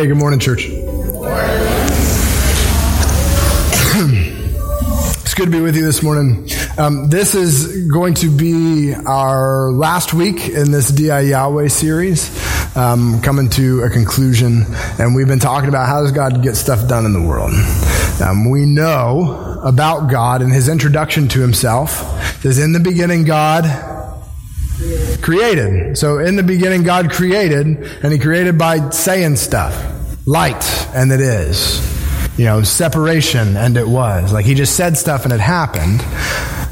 Hey, good morning, church. It's good to be with you this morning. Um, this is going to be our last week in this DI Yahweh series, um, coming to a conclusion. And we've been talking about how does God get stuff done in the world. Um, we know about God and his introduction to himself. It says, In the beginning, God created. So in the beginning, God created, and he created by saying stuff. Light, and it is you know, separation, and it was. Like he just said stuff and it happened.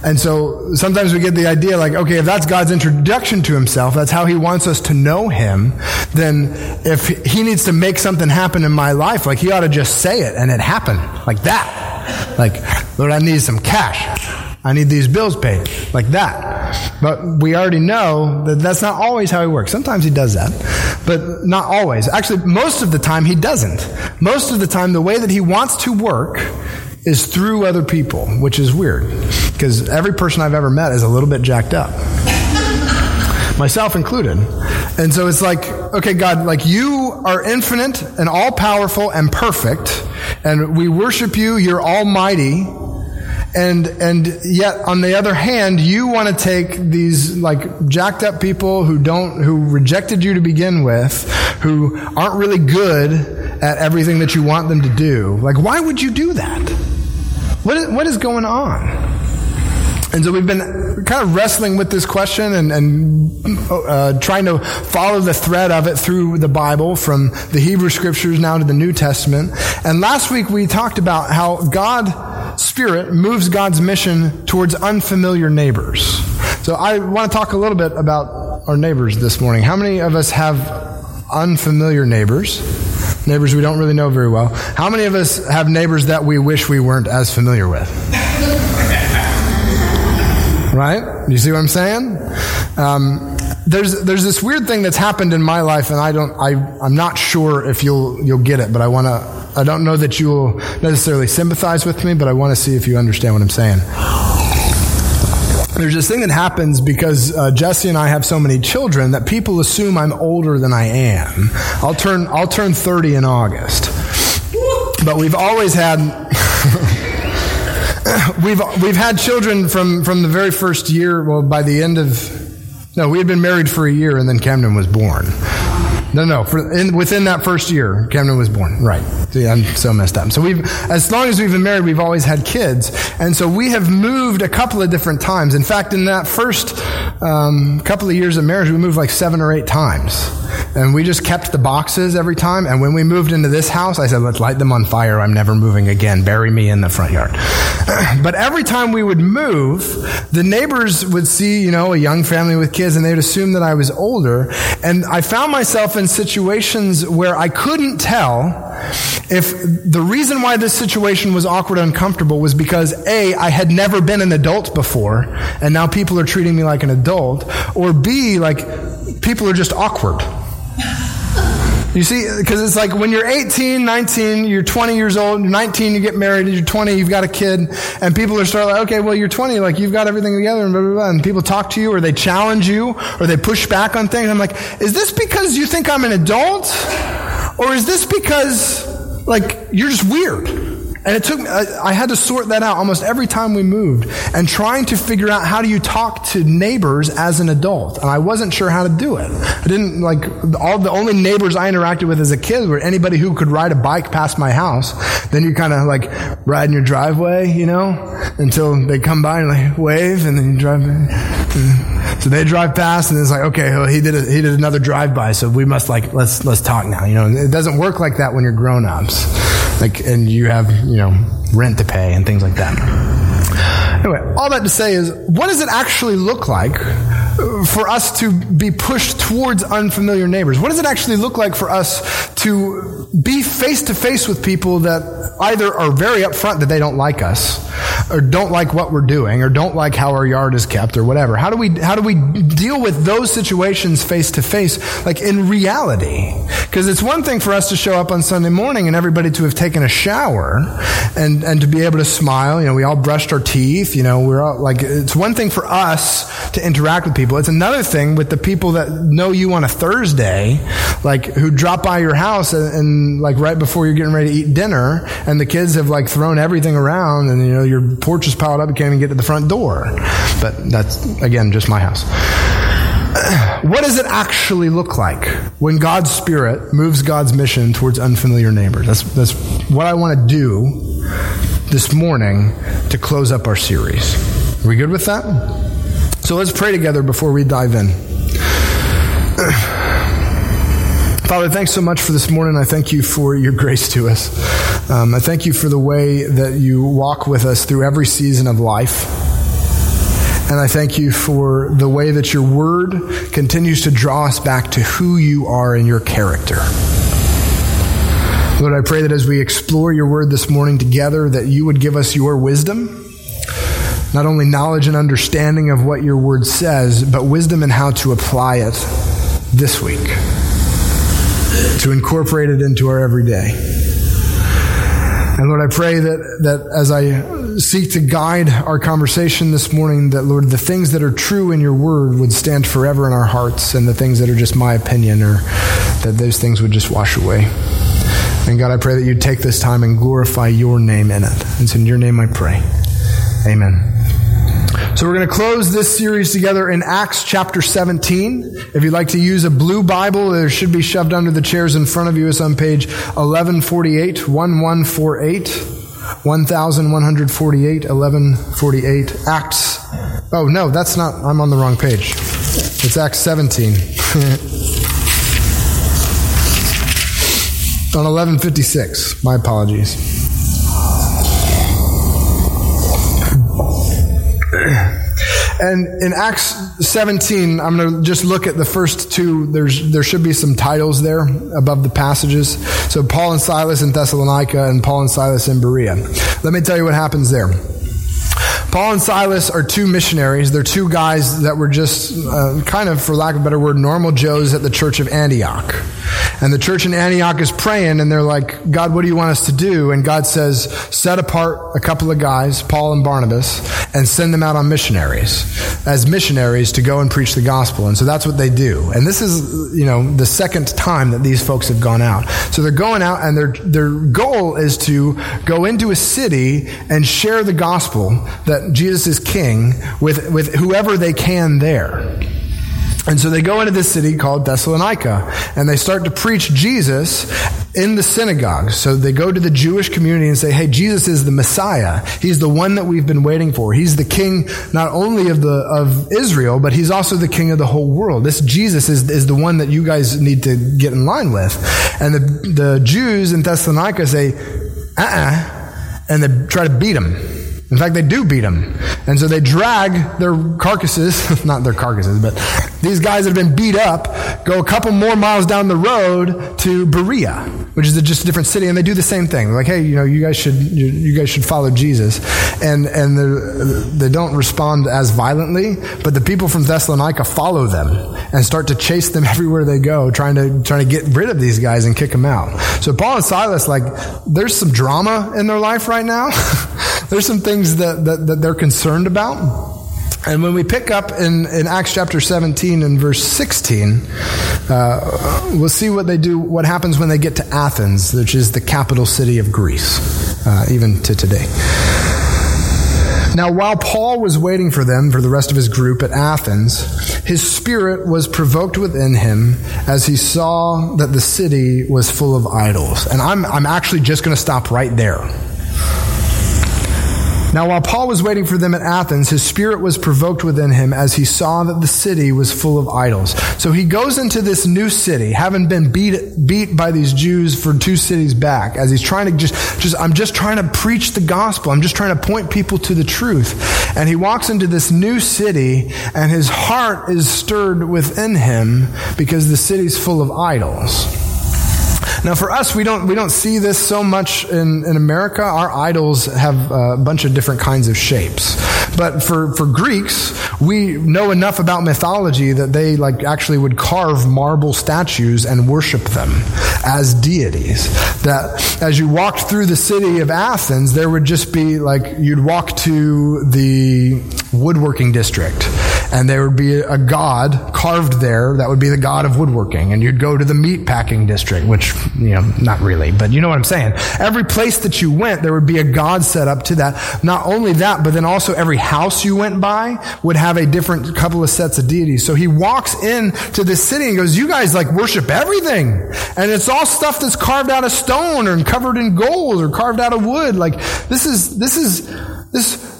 And so sometimes we get the idea like, okay, if that's God's introduction to himself, that's how he wants us to know him, then if he needs to make something happen in my life, like he ought to just say it and it happened. Like that. Like, Lord, I need some cash. I need these bills paid. Like that. But we already know that that's not always how he works. Sometimes he does that, but not always. Actually, most of the time he doesn't. Most of the time, the way that he wants to work is through other people, which is weird because every person I've ever met is a little bit jacked up. Myself included. And so it's like, okay, God, like you are infinite and all powerful and perfect, and we worship you, you're almighty, and and yet on the other hand you want to take these like jacked up people who don't who rejected you to begin with who aren't really good at everything that you want them to do. Like why would you do that? What is, what is going on? And so we've been kind of wrestling with this question and, and uh, trying to follow the thread of it through the Bible from the Hebrew scriptures now to the New Testament. And last week we talked about how God Spirit moves God's mission towards unfamiliar neighbors. So I want to talk a little bit about our neighbors this morning. How many of us have unfamiliar neighbors? Neighbors we don't really know very well. How many of us have neighbors that we wish we weren't as familiar with? right? You see what I'm saying? Um, there's there's this weird thing that's happened in my life, and I don't I I'm not sure if you'll you'll get it, but I want to I don't know that you'll necessarily sympathize with me, but I want to see if you understand what I'm saying. There's this thing that happens because uh, Jesse and I have so many children that people assume I'm older than I am. I'll turn I'll turn 30 in August, but we've always had. we've we've had children from from the very first year. Well, by the end of no, we had been married for a year, and then Camden was born. No, no. For, in, within that first year, Camden was born. Right. See, I'm so messed up. So we've, as long as we've been married, we've always had kids, and so we have moved a couple of different times. In fact, in that first um, couple of years of marriage, we moved like seven or eight times. And we just kept the boxes every time. And when we moved into this house, I said, let's light them on fire. I'm never moving again. Bury me in the front yard. but every time we would move, the neighbors would see, you know, a young family with kids and they'd assume that I was older. And I found myself in situations where I couldn't tell if the reason why this situation was awkward and uncomfortable was because A, I had never been an adult before, and now people are treating me like an adult, or B, like people are just awkward. You see, because it's like when you're 18, 19, you're 20 years old, you're 19, you get married, you're 20, you've got a kid, and people are starting like, okay, well, you're 20, like you've got everything together, and blah, blah, blah. And people talk to you, or they challenge you, or they push back on things. I'm like, is this because you think I'm an adult? Or is this because, like, you're just weird? And it took me, I had to sort that out almost every time we moved and trying to figure out how do you talk to neighbors as an adult. And I wasn't sure how to do it. I didn't like, all the only neighbors I interacted with as a kid were anybody who could ride a bike past my house. Then you kind of like ride in your driveway, you know, until they come by and like wave and then you drive. So they drive past and it's like, okay, well, he did a, he did another drive by, so we must like let's let's talk now. You know, it doesn't work like that when you're grown ups, like and you have you know rent to pay and things like that. Anyway, all that to say is, what does it actually look like for us to be pushed towards unfamiliar neighbors? What does it actually look like for us to be face to face with people that either are very upfront that they don't like us, or don't like what we're doing or don't like how our yard is kept or whatever. How do we, how do we deal with those situations face to face, like in reality? Because it's one thing for us to show up on Sunday morning and everybody to have taken a shower and, and to be able to smile. You know, we all brushed our teeth. You know, we're all like, it's one thing for us to interact with people. It's another thing with the people that know you on a Thursday, like who drop by your house and, and like right before you're getting ready to eat dinner and the kids have like thrown everything around and you know, your porch is piled up. You can't even get to the front door. But that's again, just my house. What does it actually look like when God's Spirit moves God's mission towards unfamiliar neighbors? That's, that's what I want to do this morning to close up our series. Are we good with that? So let's pray together before we dive in. Father, thanks so much for this morning. I thank you for your grace to us. Um, I thank you for the way that you walk with us through every season of life. And I thank you for the way that your word continues to draw us back to who you are and your character. Lord, I pray that as we explore your word this morning together, that you would give us your wisdom, not only knowledge and understanding of what your word says, but wisdom in how to apply it this week, to incorporate it into our everyday. And Lord, I pray that, that as I seek to guide our conversation this morning that, Lord, the things that are true in your word would stand forever in our hearts, and the things that are just my opinion, or that those things would just wash away. And God, I pray that you'd take this time and glorify your name in it. It's in your name I pray. Amen. So we're going to close this series together in Acts chapter 17. If you'd like to use a blue Bible, there should be shoved under the chairs in front of you. It's on page 1148, 1148. 1148, 1148, Acts. Oh, no, that's not, I'm on the wrong page. It's Acts 17. on 1156. My apologies. And in Acts 17, I'm going to just look at the first two. There's, there should be some titles there above the passages. So Paul and Silas in Thessalonica and Paul and Silas in Berea. Let me tell you what happens there. Paul and Silas are two missionaries. They're two guys that were just uh, kind of, for lack of a better word, normal Joes at the church of Antioch. And the church in Antioch is praying and they're like, God, what do you want us to do? And God says, set apart a couple of guys, Paul and Barnabas, and send them out on missionaries, as missionaries to go and preach the gospel. And so that's what they do. And this is, you know, the second time that these folks have gone out. So they're going out and their, their goal is to go into a city and share the gospel that Jesus is king with, with whoever they can there. And so they go into this city called Thessalonica and they start to preach Jesus in the synagogue. So they go to the Jewish community and say, Hey, Jesus is the Messiah. He's the one that we've been waiting for. He's the king not only of the, of Israel, but he's also the king of the whole world. This Jesus is, is the one that you guys need to get in line with. And the, the Jews in Thessalonica say, uh-uh, and they try to beat him. In fact, they do beat them. And so they drag their carcasses, not their carcasses, but these guys that have been beat up, go a couple more miles down the road to Berea, which is a, just a different city, and they do the same thing. They're like, hey, you know, you guys should, you, you guys should follow Jesus. And, and they don't respond as violently, but the people from Thessalonica follow them and start to chase them everywhere they go, trying to, trying to get rid of these guys and kick them out. So Paul and Silas, like, there's some drama in their life right now. there's some things that, that, that they're concerned about. And when we pick up in, in Acts chapter 17 and verse 16, uh, we'll see what they do, what happens when they get to Athens, which is the capital city of Greece, uh, even to today. Now, while Paul was waiting for them, for the rest of his group at Athens, his spirit was provoked within him as he saw that the city was full of idols. And I'm, I'm actually just going to stop right there. Now, while Paul was waiting for them at Athens, his spirit was provoked within him as he saw that the city was full of idols. So he goes into this new city, having been beat, beat by these Jews for two cities back, as he's trying to just, just, I'm just trying to preach the gospel. I'm just trying to point people to the truth. And he walks into this new city, and his heart is stirred within him because the city's full of idols. Now, for us, we don't we don't see this so much in, in America. Our idols have uh, a bunch of different kinds of shapes. But for, for Greeks, we know enough about mythology that they like actually would carve marble statues and worship them as deities. That as you walked through the city of Athens, there would just be like you'd walk to the woodworking district and there would be a god carved there that would be the god of woodworking. And you'd go to the meat packing district which you know not really but you know what i'm saying. Every place that you went there would be a god set up to that. Not only that but then also every house you went by would have a different couple of sets of deities. So he walks in to this city and goes you guys like worship everything. And it's all stuff that's carved out of stone or covered in gold or carved out of wood. Like this is this is this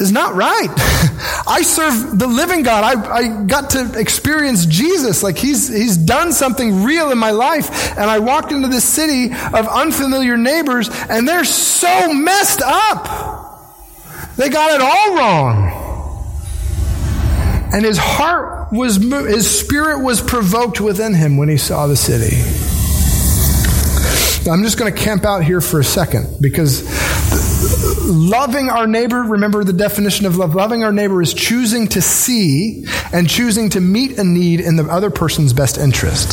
is not right. I serve the living God. I, I got to experience Jesus. Like he's, he's done something real in my life. And I walked into this city of unfamiliar neighbors and they're so messed up. They got it all wrong. And his heart was, his spirit was provoked within him when he saw the city. I'm just going to camp out here for a second because loving our neighbor, remember the definition of love. Loving our neighbor is choosing to see and choosing to meet a need in the other person's best interest.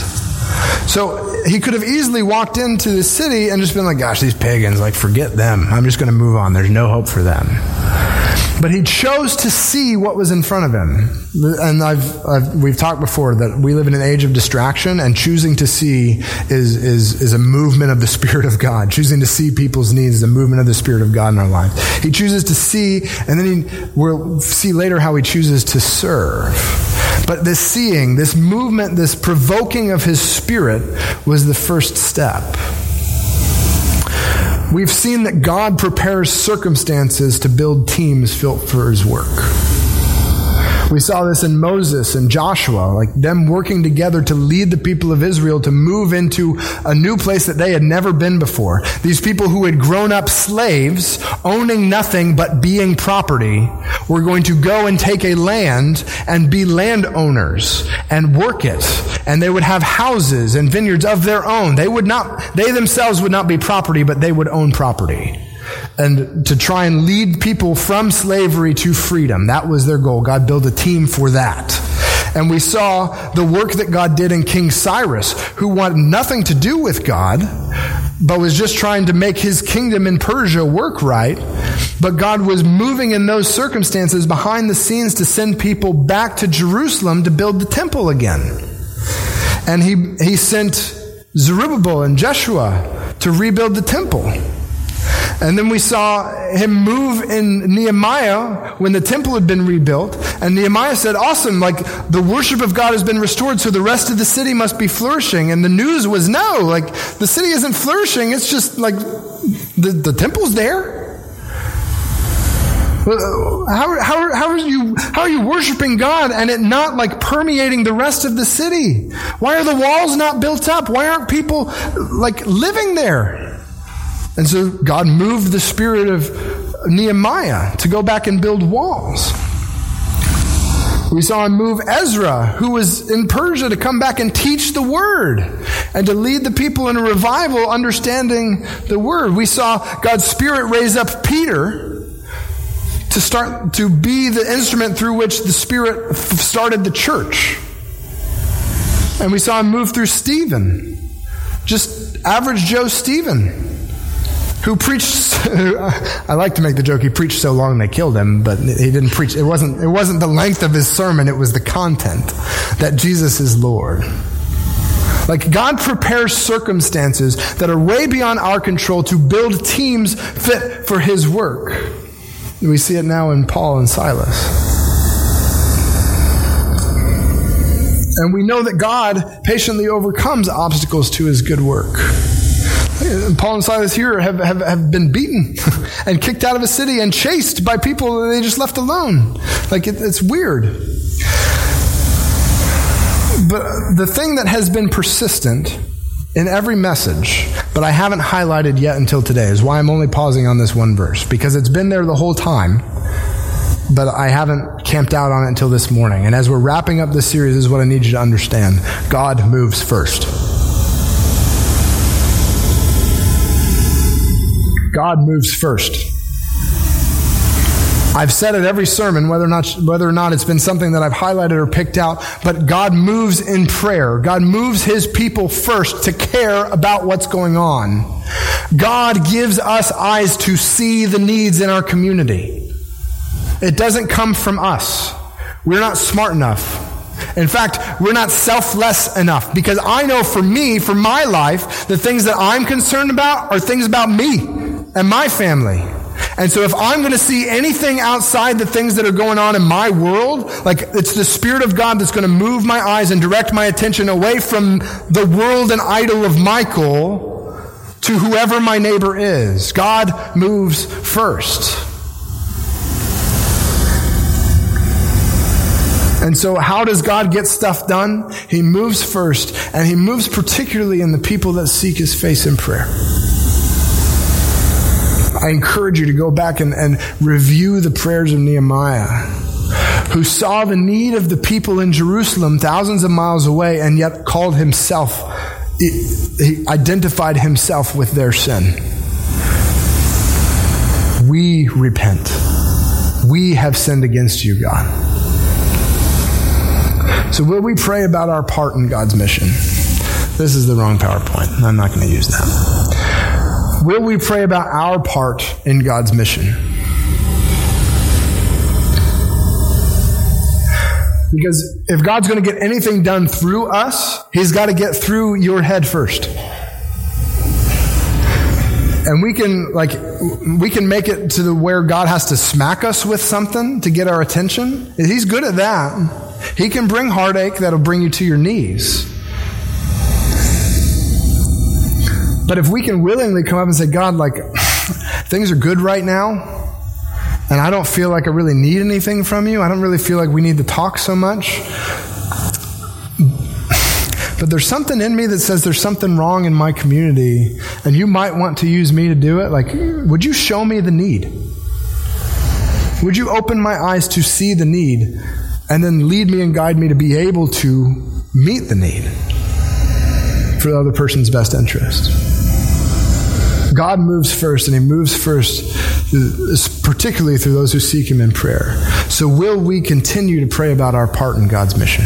So he could have easily walked into the city and just been like, gosh, these pagans, like, forget them. I'm just going to move on. There's no hope for them. But he chose to see what was in front of him. And I've, I've, we've talked before that we live in an age of distraction, and choosing to see is, is, is a movement of the Spirit of God. Choosing to see people's needs is a movement of the Spirit of God in our life. He chooses to see, and then he, we'll see later how he chooses to serve. But this seeing, this movement, this provoking of his Spirit was the first step. We've seen that God prepares circumstances to build teams built for his work. We saw this in Moses and Joshua, like them working together to lead the people of Israel to move into a new place that they had never been before. These people who had grown up slaves, owning nothing but being property, were going to go and take a land and be landowners and work it. And they would have houses and vineyards of their own. They would not, they themselves would not be property, but they would own property and to try and lead people from slavery to freedom. That was their goal. God built a team for that. And we saw the work that God did in King Cyrus, who wanted nothing to do with God, but was just trying to make his kingdom in Persia work right. But God was moving in those circumstances behind the scenes to send people back to Jerusalem to build the temple again. And he, he sent Zerubbabel and Jeshua to rebuild the temple. And then we saw him move in Nehemiah when the temple had been rebuilt. And Nehemiah said, Awesome, like the worship of God has been restored, so the rest of the city must be flourishing. And the news was no, like the city isn't flourishing, it's just like the, the temple's there. How, how, how, are you, how are you worshiping God and it not like permeating the rest of the city? Why are the walls not built up? Why aren't people like living there? And so God moved the spirit of Nehemiah to go back and build walls. We saw him move Ezra, who was in Persia, to come back and teach the word and to lead the people in a revival understanding the word. We saw God's Spirit raise up Peter to start to be the instrument through which the Spirit started the church. And we saw him move through Stephen, just average Joe Stephen who preached I like to make the joke he preached so long they killed him but he didn't preach it wasn't it wasn't the length of his sermon it was the content that Jesus is Lord. Like God prepares circumstances that are way beyond our control to build teams fit for his work. We see it now in Paul and Silas. And we know that God patiently overcomes obstacles to his good work Paul and Silas here have, have, have been beaten and kicked out of a city and chased by people they just left alone. Like, it, it's weird. But the thing that has been persistent in every message, but I haven't highlighted yet until today, is why I'm only pausing on this one verse, because it's been there the whole time, but I haven't camped out on it until this morning. And as we're wrapping up this series, this is what I need you to understand God moves first. God moves first. I've said it every sermon, whether or not whether or not it's been something that I've highlighted or picked out, but God moves in prayer. God moves his people first to care about what's going on. God gives us eyes to see the needs in our community. It doesn't come from us. We're not smart enough. In fact, we're not selfless enough because I know for me, for my life, the things that I'm concerned about are things about me and my family. And so if I'm going to see anything outside the things that are going on in my world, like it's the Spirit of God that's going to move my eyes and direct my attention away from the world and idol of Michael to whoever my neighbor is. God moves first. And so, how does God get stuff done? He moves first, and He moves particularly in the people that seek His face in prayer. I encourage you to go back and, and review the prayers of Nehemiah, who saw the need of the people in Jerusalem thousands of miles away and yet called himself, he identified himself with their sin. We repent. We have sinned against you, God. So, will we pray about our part in God's mission? This is the wrong PowerPoint. I'm not going to use that. Will we pray about our part in God's mission? Because if God's going to get anything done through us, He's got to get through your head first. And we can, like, we can make it to the where God has to smack us with something to get our attention. He's good at that. He can bring heartache that'll bring you to your knees. But if we can willingly come up and say, God, like, things are good right now, and I don't feel like I really need anything from you, I don't really feel like we need to talk so much. But there's something in me that says there's something wrong in my community, and you might want to use me to do it. Like, would you show me the need? Would you open my eyes to see the need and then lead me and guide me to be able to meet the need for the other person's best interest? God moves first, and He moves first, particularly through those who seek Him in prayer. So, will we continue to pray about our part in God's mission?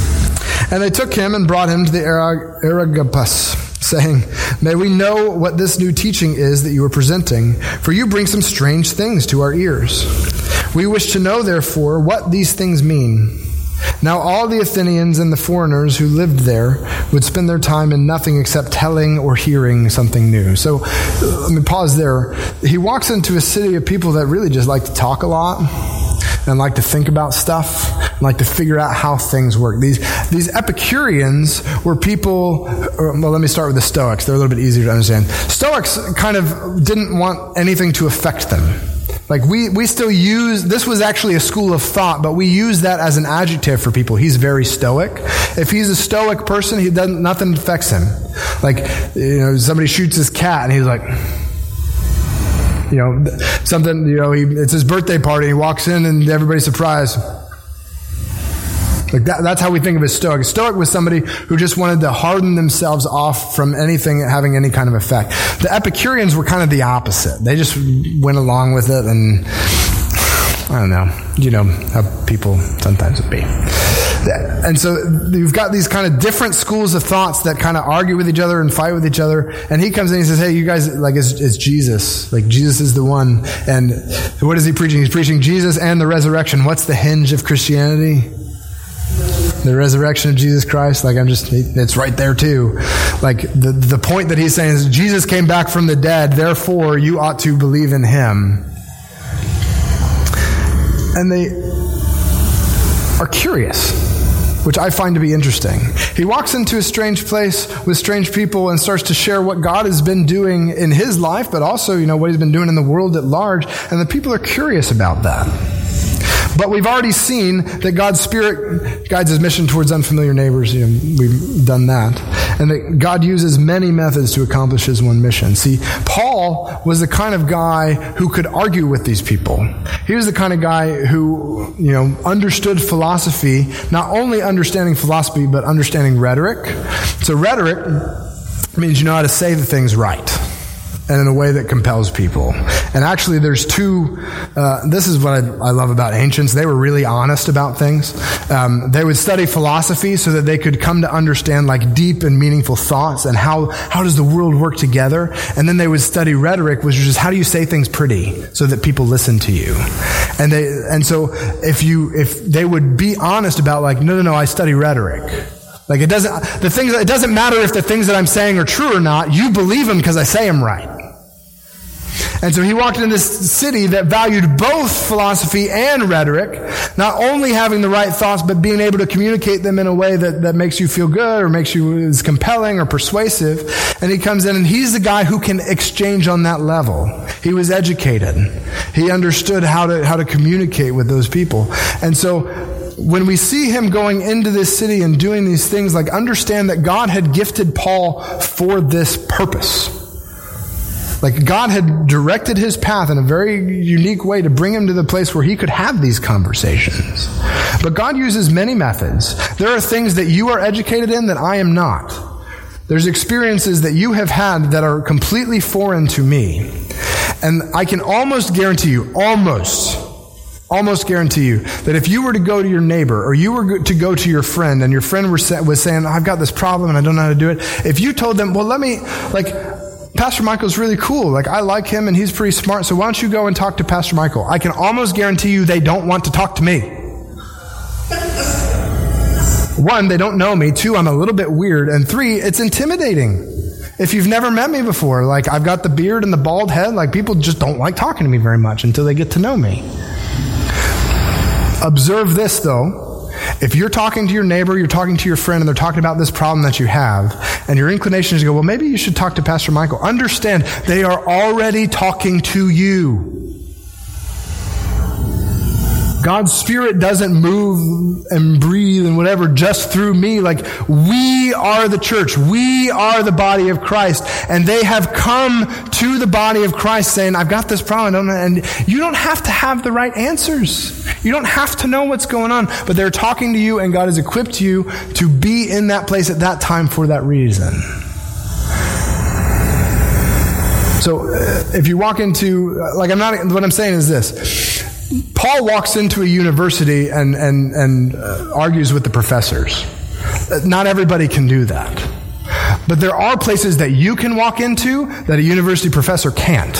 And they took him and brought him to the Areopagus saying, May we know what this new teaching is that you are presenting, for you bring some strange things to our ears. We wish to know, therefore, what these things mean. Now, all the Athenians and the foreigners who lived there would spend their time in nothing except telling or hearing something new. So, uh, let me pause there. He walks into a city of people that really just like to talk a lot and like to think about stuff, and like to figure out how things work. These, these Epicureans were people, uh, well, let me start with the Stoics. They're a little bit easier to understand. Stoics kind of didn't want anything to affect them. Like we, we still use, this was actually a school of thought, but we use that as an adjective for people. He's very stoic. If he's a stoic person, he doesn't, nothing affects him. Like, you know, somebody shoots his cat and he's like, you know, something, you know, he, it's his birthday party. He walks in and everybody's surprised. Like that, that's how we think of a stoic. A stoic was somebody who just wanted to harden themselves off from anything having any kind of effect. The Epicureans were kind of the opposite. They just went along with it and I don't know. You know how people sometimes would be. And so you've got these kind of different schools of thoughts that kind of argue with each other and fight with each other. And he comes in and he says, Hey, you guys, like, it's, it's Jesus. Like, Jesus is the one. And what is he preaching? He's preaching Jesus and the resurrection. What's the hinge of Christianity? the resurrection of Jesus Christ, like I'm just, it's right there too. Like the, the point that he's saying is Jesus came back from the dead, therefore you ought to believe in him. And they are curious. Which I find to be interesting. He walks into a strange place with strange people and starts to share what God has been doing in his life, but also, you know, what he's been doing in the world at large, and the people are curious about that. But we've already seen that God's Spirit guides his mission towards unfamiliar neighbors. You know, we've done that. And that God uses many methods to accomplish his one mission. See, Paul was the kind of guy who could argue with these people. He was the kind of guy who, you know, understood philosophy, not only understanding philosophy, but understanding rhetoric. So rhetoric means you know how to say the things right and in a way that compels people. And actually, there's two. Uh, this is what I, I, love about ancients. They were really honest about things. Um, they would study philosophy so that they could come to understand like deep and meaningful thoughts and how how does the world work together. And then they would study rhetoric, which is just how do you say things pretty so that people listen to you. And they and so if you if they would be honest about like no no no I study rhetoric. Like it doesn't the things it doesn't matter if the things that I'm saying are true or not. You believe them because I say them right. And so he walked into this city that valued both philosophy and rhetoric, not only having the right thoughts, but being able to communicate them in a way that, that makes you feel good or makes you is compelling or persuasive. And he comes in and he's the guy who can exchange on that level. He was educated. He understood how to, how to communicate with those people. And so when we see him going into this city and doing these things, like understand that God had gifted Paul for this purpose. Like God had directed his path in a very unique way to bring him to the place where he could have these conversations. But God uses many methods. There are things that you are educated in that I am not. There's experiences that you have had that are completely foreign to me. And I can almost guarantee you, almost, almost guarantee you that if you were to go to your neighbor or you were to go to your friend and your friend was saying, I've got this problem and I don't know how to do it, if you told them, well, let me, like, Pastor Michael's really cool. Like, I like him and he's pretty smart. So why don't you go and talk to Pastor Michael? I can almost guarantee you they don't want to talk to me. One, they don't know me. Two, I'm a little bit weird. And three, it's intimidating. If you've never met me before, like I've got the beard and the bald head, like people just don't like talking to me very much until they get to know me. Observe this though. If you're talking to your neighbor, you're talking to your friend, and they're talking about this problem that you have, and your inclination is to go, well, maybe you should talk to Pastor Michael. Understand, they are already talking to you. God's Spirit doesn't move and breathe and whatever just through me. Like, we are the church. We are the body of Christ. And they have come to the body of Christ saying, I've got this problem. And you don't have to have the right answers. You don't have to know what's going on. But they're talking to you and God has equipped you to be in that place at that time for that reason. So, if you walk into, like, I'm not, what I'm saying is this Paul walks into a university and, and, and uh, argues with the professors. Not everybody can do that. But there are places that you can walk into that a university professor can't.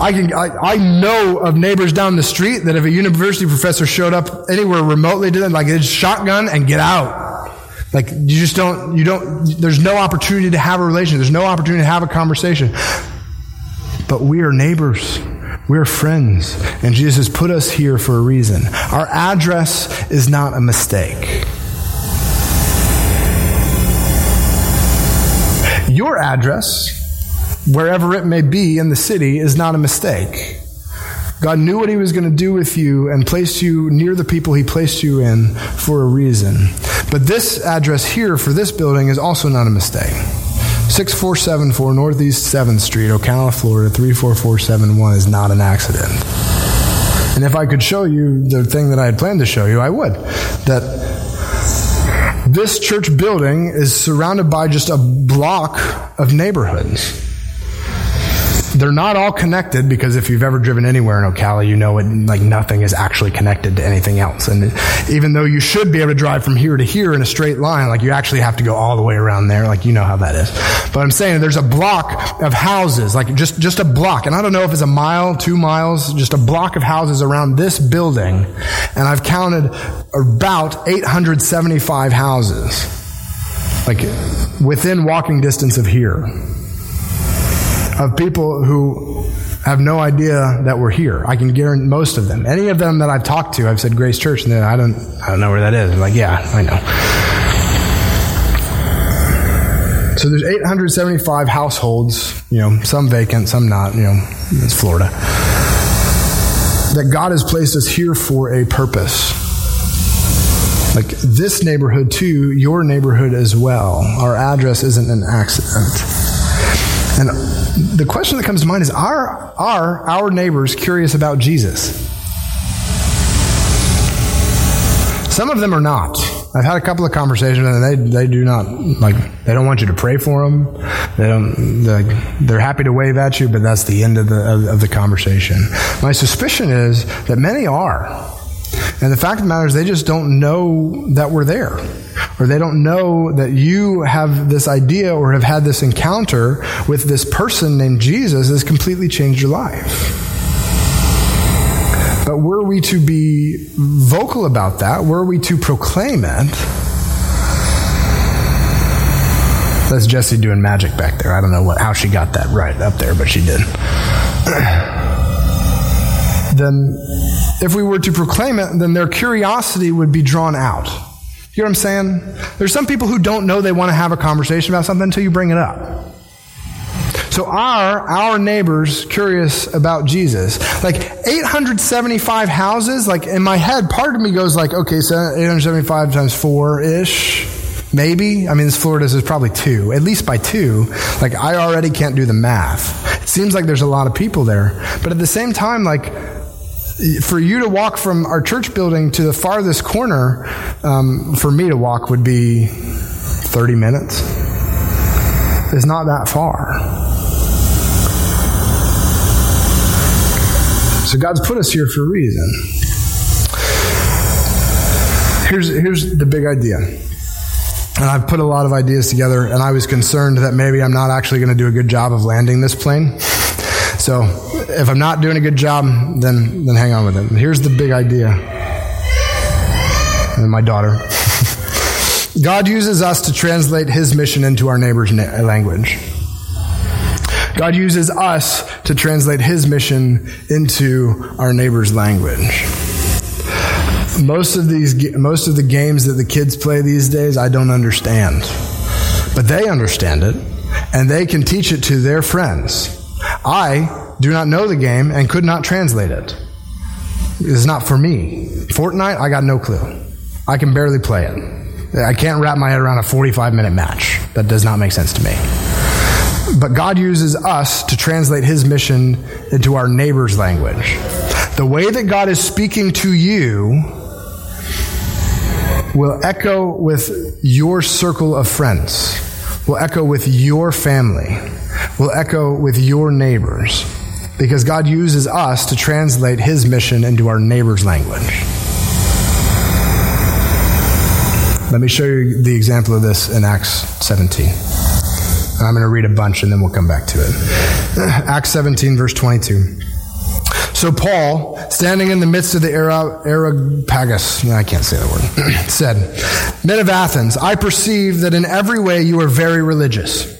I, can, I, I know of neighbors down the street that if a university professor showed up anywhere remotely to them, like it's shotgun and get out. Like you just don't, you don't, there's no opportunity to have a relation. There's no opportunity to have a conversation. But we are neighbors. We're friends, and Jesus put us here for a reason. Our address is not a mistake. Your address, wherever it may be in the city, is not a mistake. God knew what He was going to do with you and placed you near the people He placed you in for a reason. But this address here for this building is also not a mistake. 6474 Northeast 7th Street, Ocala, Florida 34471 is not an accident. And if I could show you the thing that I had planned to show you, I would. That this church building is surrounded by just a block of neighborhoods. They're not all connected because if you've ever driven anywhere in Ocala, you know it, like nothing is actually connected to anything else. And even though you should be able to drive from here to here in a straight line, like you actually have to go all the way around there. Like you know how that is. But I'm saying there's a block of houses, like just, just a block. And I don't know if it's a mile, two miles, just a block of houses around this building. And I've counted about 875 houses, like within walking distance of here of people who have no idea that we're here. I can guarantee most of them. Any of them that I've talked to, I've said Grace Church, and I don't, I don't know where that is. I'm like, yeah, I know. So there's 875 households, you know, some vacant, some not, you know, it's Florida, that God has placed us here for a purpose. Like this neighborhood too, your neighborhood as well. Our address isn't an accident. And the question that comes to mind is are, are our neighbors curious about Jesus? Some of them are not. I've had a couple of conversations, and they they do not like they don't want you to pray for them. They don't. They're, happy to wave at you, but that's the end of the of, of the conversation. My suspicion is that many are, and the fact of the matter is they just don't know that we're there, or they don't know that you have this idea or have had this encounter with this person named Jesus has completely changed your life. But were we to be vocal about that, were we to proclaim it, that's Jesse doing magic back there. I don't know what, how she got that right up there, but she did. then, if we were to proclaim it, then their curiosity would be drawn out. You know what I'm saying? There's some people who don't know they want to have a conversation about something until you bring it up. So are our neighbors curious about Jesus? Like 875 houses, like in my head, part of me goes like, okay, so 875 times four ish. Maybe. I mean, this Florida's is probably two, at least by two. Like, I already can't do the math. It seems like there's a lot of people there. But at the same time, like, for you to walk from our church building to the farthest corner, um, for me to walk would be 30 minutes. It's not that far. So God's put us here for a reason. Here's, here's the big idea. And I've put a lot of ideas together, and I was concerned that maybe I'm not actually going to do a good job of landing this plane. So if I'm not doing a good job, then, then hang on with it. Here's the big idea. And my daughter. God uses us to translate his mission into our neighbor's language. God uses us to translate his mission into our neighbor's language. Most of these most of the games that the kids play these days I don't understand. But they understand it and they can teach it to their friends. I do not know the game and could not translate it. It's not for me. Fortnite, I got no clue. I can barely play it. I can't wrap my head around a 45 minute match. That does not make sense to me. But God uses us to translate his mission into our neighbor's language. The way that God is speaking to you will echo with your circle of friends, will echo with your family, will echo with your neighbors. Because God uses us to translate his mission into our neighbor's language. Let me show you the example of this in Acts 17. I'm going to read a bunch and then we'll come back to it. Acts 17, verse 22. So Paul, standing in the midst of the Areopagus, I can't say that word, said, Men of Athens, I perceive that in every way you are very religious.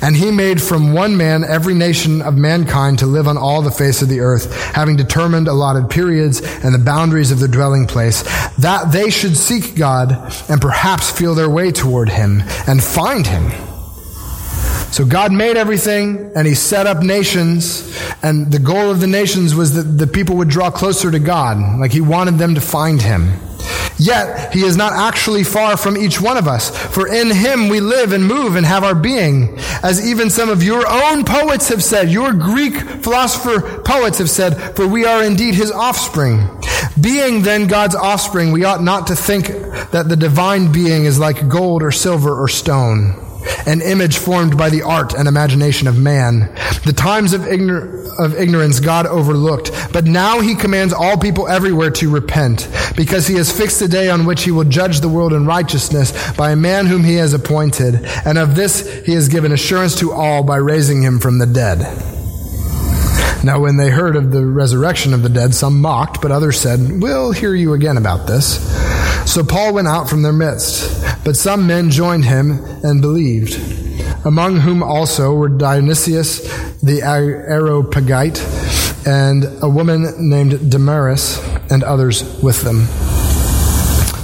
And he made from one man every nation of mankind to live on all the face of the earth, having determined allotted periods and the boundaries of the dwelling place, that they should seek God and perhaps feel their way toward him and find him. So God made everything and he set up nations and the goal of the nations was that the people would draw closer to God. Like he wanted them to find him. Yet he is not actually far from each one of us, for in him we live and move and have our being. As even some of your own poets have said, your Greek philosopher poets have said, for we are indeed his offspring. Being then God's offspring, we ought not to think that the divine being is like gold or silver or stone an image formed by the art and imagination of man. The times of, of ignorance God overlooked, but now he commands all people everywhere to repent, because he has fixed a day on which he will judge the world in righteousness by a man whom he has appointed, and of this he has given assurance to all by raising him from the dead. Now, when they heard of the resurrection of the dead, some mocked, but others said, We'll hear you again about this. So Paul went out from their midst, but some men joined him and believed, among whom also were Dionysius the Areopagite and a woman named Damaris and others with them.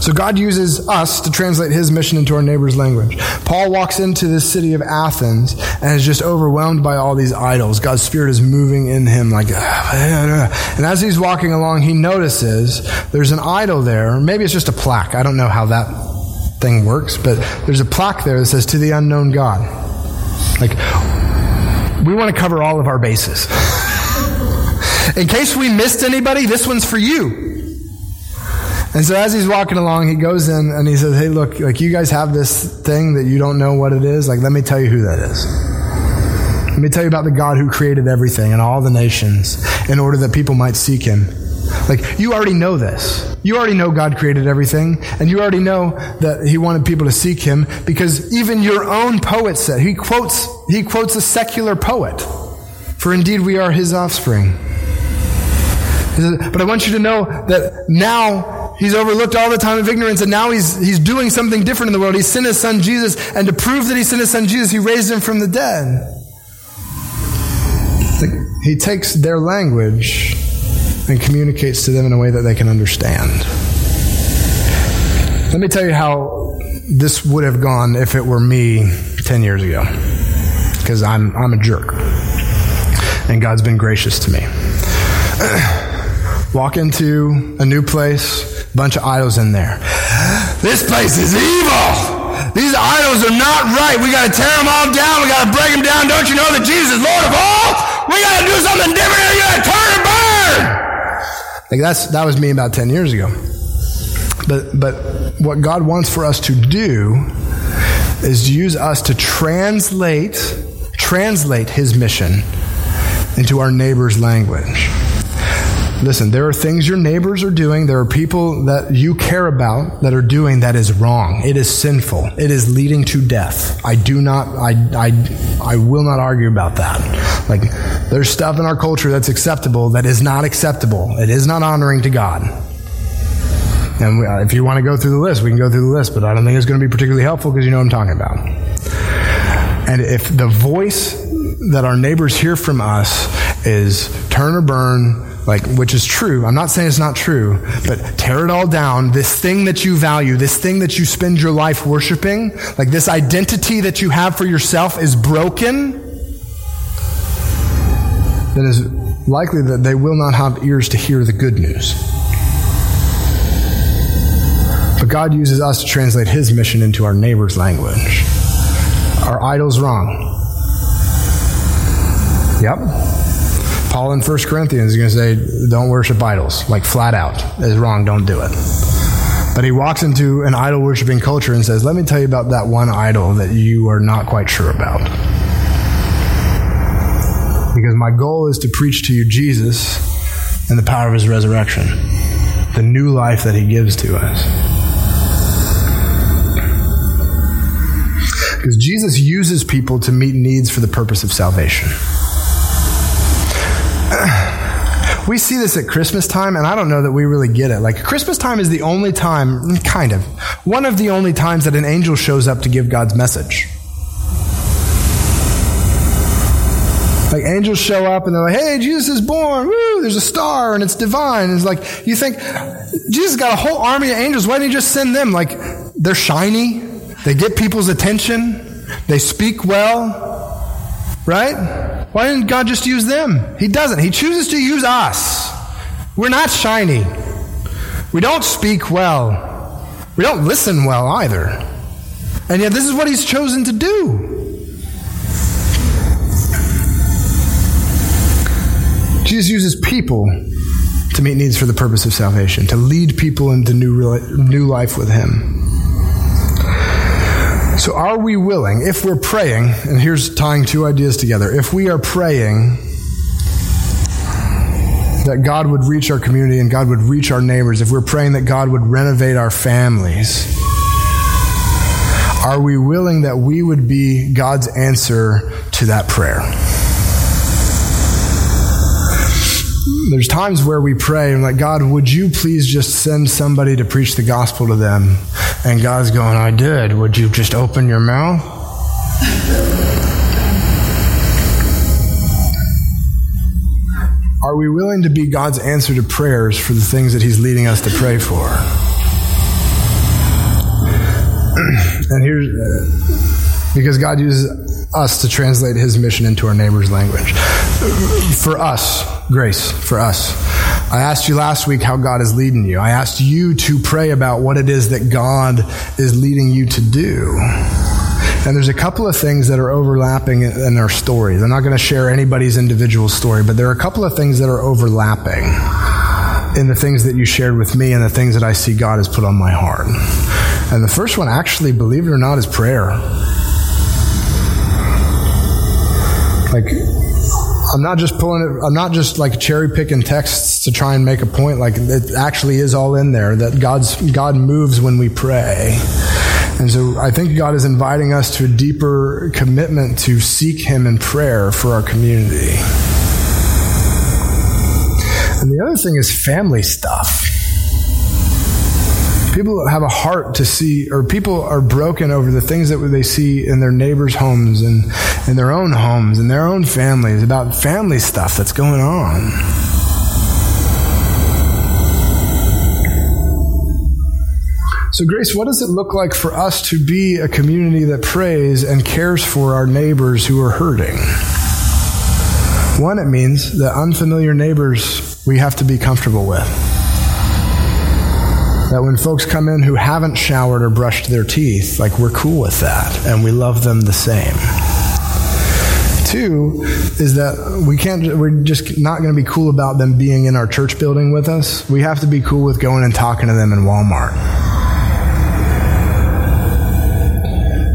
So God uses us to translate his mission into our neighbor's language. Paul walks into this city of Athens and is just overwhelmed by all these idols. God's spirit is moving in him like, and as he's walking along, he notices there's an idol there. Maybe it's just a plaque. I don't know how that thing works, but there's a plaque there that says to the unknown God. Like, we want to cover all of our bases. In case we missed anybody, this one's for you. And so as he's walking along, he goes in and he says, Hey, look, like you guys have this thing that you don't know what it is. Like, let me tell you who that is. Let me tell you about the God who created everything and all the nations in order that people might seek him. Like, you already know this. You already know God created everything, and you already know that He wanted people to seek Him because even your own poet said, he quotes, he quotes a secular poet, for indeed we are His offspring. But I want you to know that now He's overlooked all the time of ignorance, and now he's, he's doing something different in the world. He sent his son Jesus, and to prove that he sent his son Jesus, he raised him from the dead. He takes their language and communicates to them in a way that they can understand. Let me tell you how this would have gone if it were me 10 years ago. Because I'm, I'm a jerk. And God's been gracious to me. Walk into a new place, bunch of idols in there. This place is evil. These idols are not right. We got to tear them all down. We got to break them down. Don't you know that Jesus is Lord of all? We got to do something different. You got to turn and burn. Like that's that was me about ten years ago. But but what God wants for us to do is to use us to translate translate His mission into our neighbor's language. Listen, there are things your neighbors are doing, there are people that you care about that are doing that is wrong. It is sinful. It is leading to death. I do not, I, I, I will not argue about that. Like, there's stuff in our culture that's acceptable that is not acceptable. It is not honoring to God. And uh, if you want to go through the list, we can go through the list, but I don't think it's going to be particularly helpful because you know what I'm talking about. And if the voice that our neighbors hear from us is turn or burn, like, which is true. I'm not saying it's not true, but tear it all down. This thing that you value, this thing that you spend your life worshiping, like this identity that you have for yourself is broken, then likely that they will not have ears to hear the good news. But God uses us to translate His mission into our neighbor's language. Our idols wrong? Yep. Paul in 1 Corinthians is going to say, don't worship idols, like flat out. It's wrong, don't do it. But he walks into an idol worshiping culture and says, let me tell you about that one idol that you are not quite sure about. Because my goal is to preach to you Jesus and the power of his resurrection, the new life that he gives to us. Because Jesus uses people to meet needs for the purpose of salvation we see this at Christmas time, and I don't know that we really get it. Like, Christmas time is the only time, kind of, one of the only times that an angel shows up to give God's message. Like angels show up and they're like, "Hey, Jesus is born! Woo! There's a star and it's divine." And it's like you think Jesus got a whole army of angels. Why didn't he just send them? Like they're shiny, they get people's attention, they speak well, right? Why didn't God just use them? He doesn't. He chooses to use us. We're not shiny. We don't speak well. We don't listen well either. And yet, this is what He's chosen to do. Jesus uses people to meet needs for the purpose of salvation, to lead people into new, new life with Him. So, are we willing, if we're praying, and here's tying two ideas together, if we are praying that God would reach our community and God would reach our neighbors, if we're praying that God would renovate our families, are we willing that we would be God's answer to that prayer? There's times where we pray and like, God, would you please just send somebody to preach the gospel to them? And God's going, I did. Would you just open your mouth? Are we willing to be God's answer to prayers for the things that He's leading us to pray for? and here's uh, because God uses us to translate His mission into our neighbor's language. For us, grace, for us. I asked you last week how God is leading you. I asked you to pray about what it is that God is leading you to do. And there's a couple of things that are overlapping in our story. They're not going to share anybody's individual story, but there are a couple of things that are overlapping in the things that you shared with me and the things that I see God has put on my heart. And the first one, actually, believe it or not, is prayer. Like, I'm not just pulling it, I'm not just like cherry picking texts to try and make a point. Like it actually is all in there that God's, God moves when we pray. And so I think God is inviting us to a deeper commitment to seek Him in prayer for our community. And the other thing is family stuff. People have a heart to see, or people are broken over the things that they see in their neighbors' homes and in their own homes and their own families about family stuff that's going on. So, Grace, what does it look like for us to be a community that prays and cares for our neighbors who are hurting? One, it means that unfamiliar neighbors we have to be comfortable with. That when folks come in who haven't showered or brushed their teeth, like we're cool with that and we love them the same. Two is that we can't, we're just not going to be cool about them being in our church building with us. We have to be cool with going and talking to them in Walmart.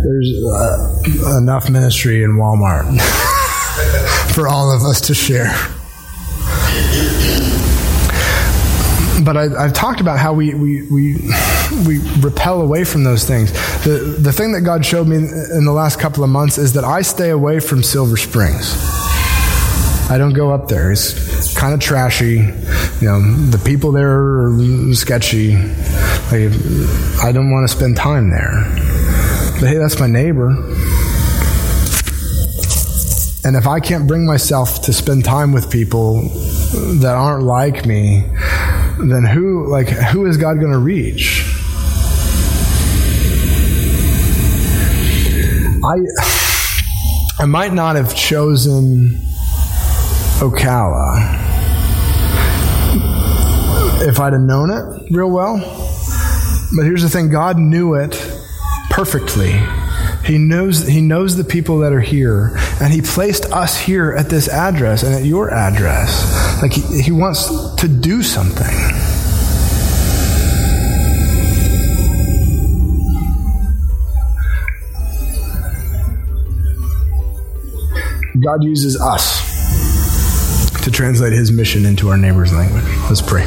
There's uh, enough ministry in Walmart for all of us to share. But I, have talked about how we, we, we, we repel away from those things. The, the thing that God showed me in the last couple of months is that I stay away from Silver Springs. I don't go up there. It's kind of trashy. You know, the people there are sketchy. Like, I don't want to spend time there. But hey, that's my neighbor. And if I can't bring myself to spend time with people that aren't like me, then who like who is God going to reach? I I might not have chosen Ocala if I'd have known it real well. But here's the thing God knew it perfectly. He knows he knows the people that are here, and he placed us here at this address and at your address. Like he, he wants to do something. God uses us to translate his mission into our neighbor's language. Let's pray.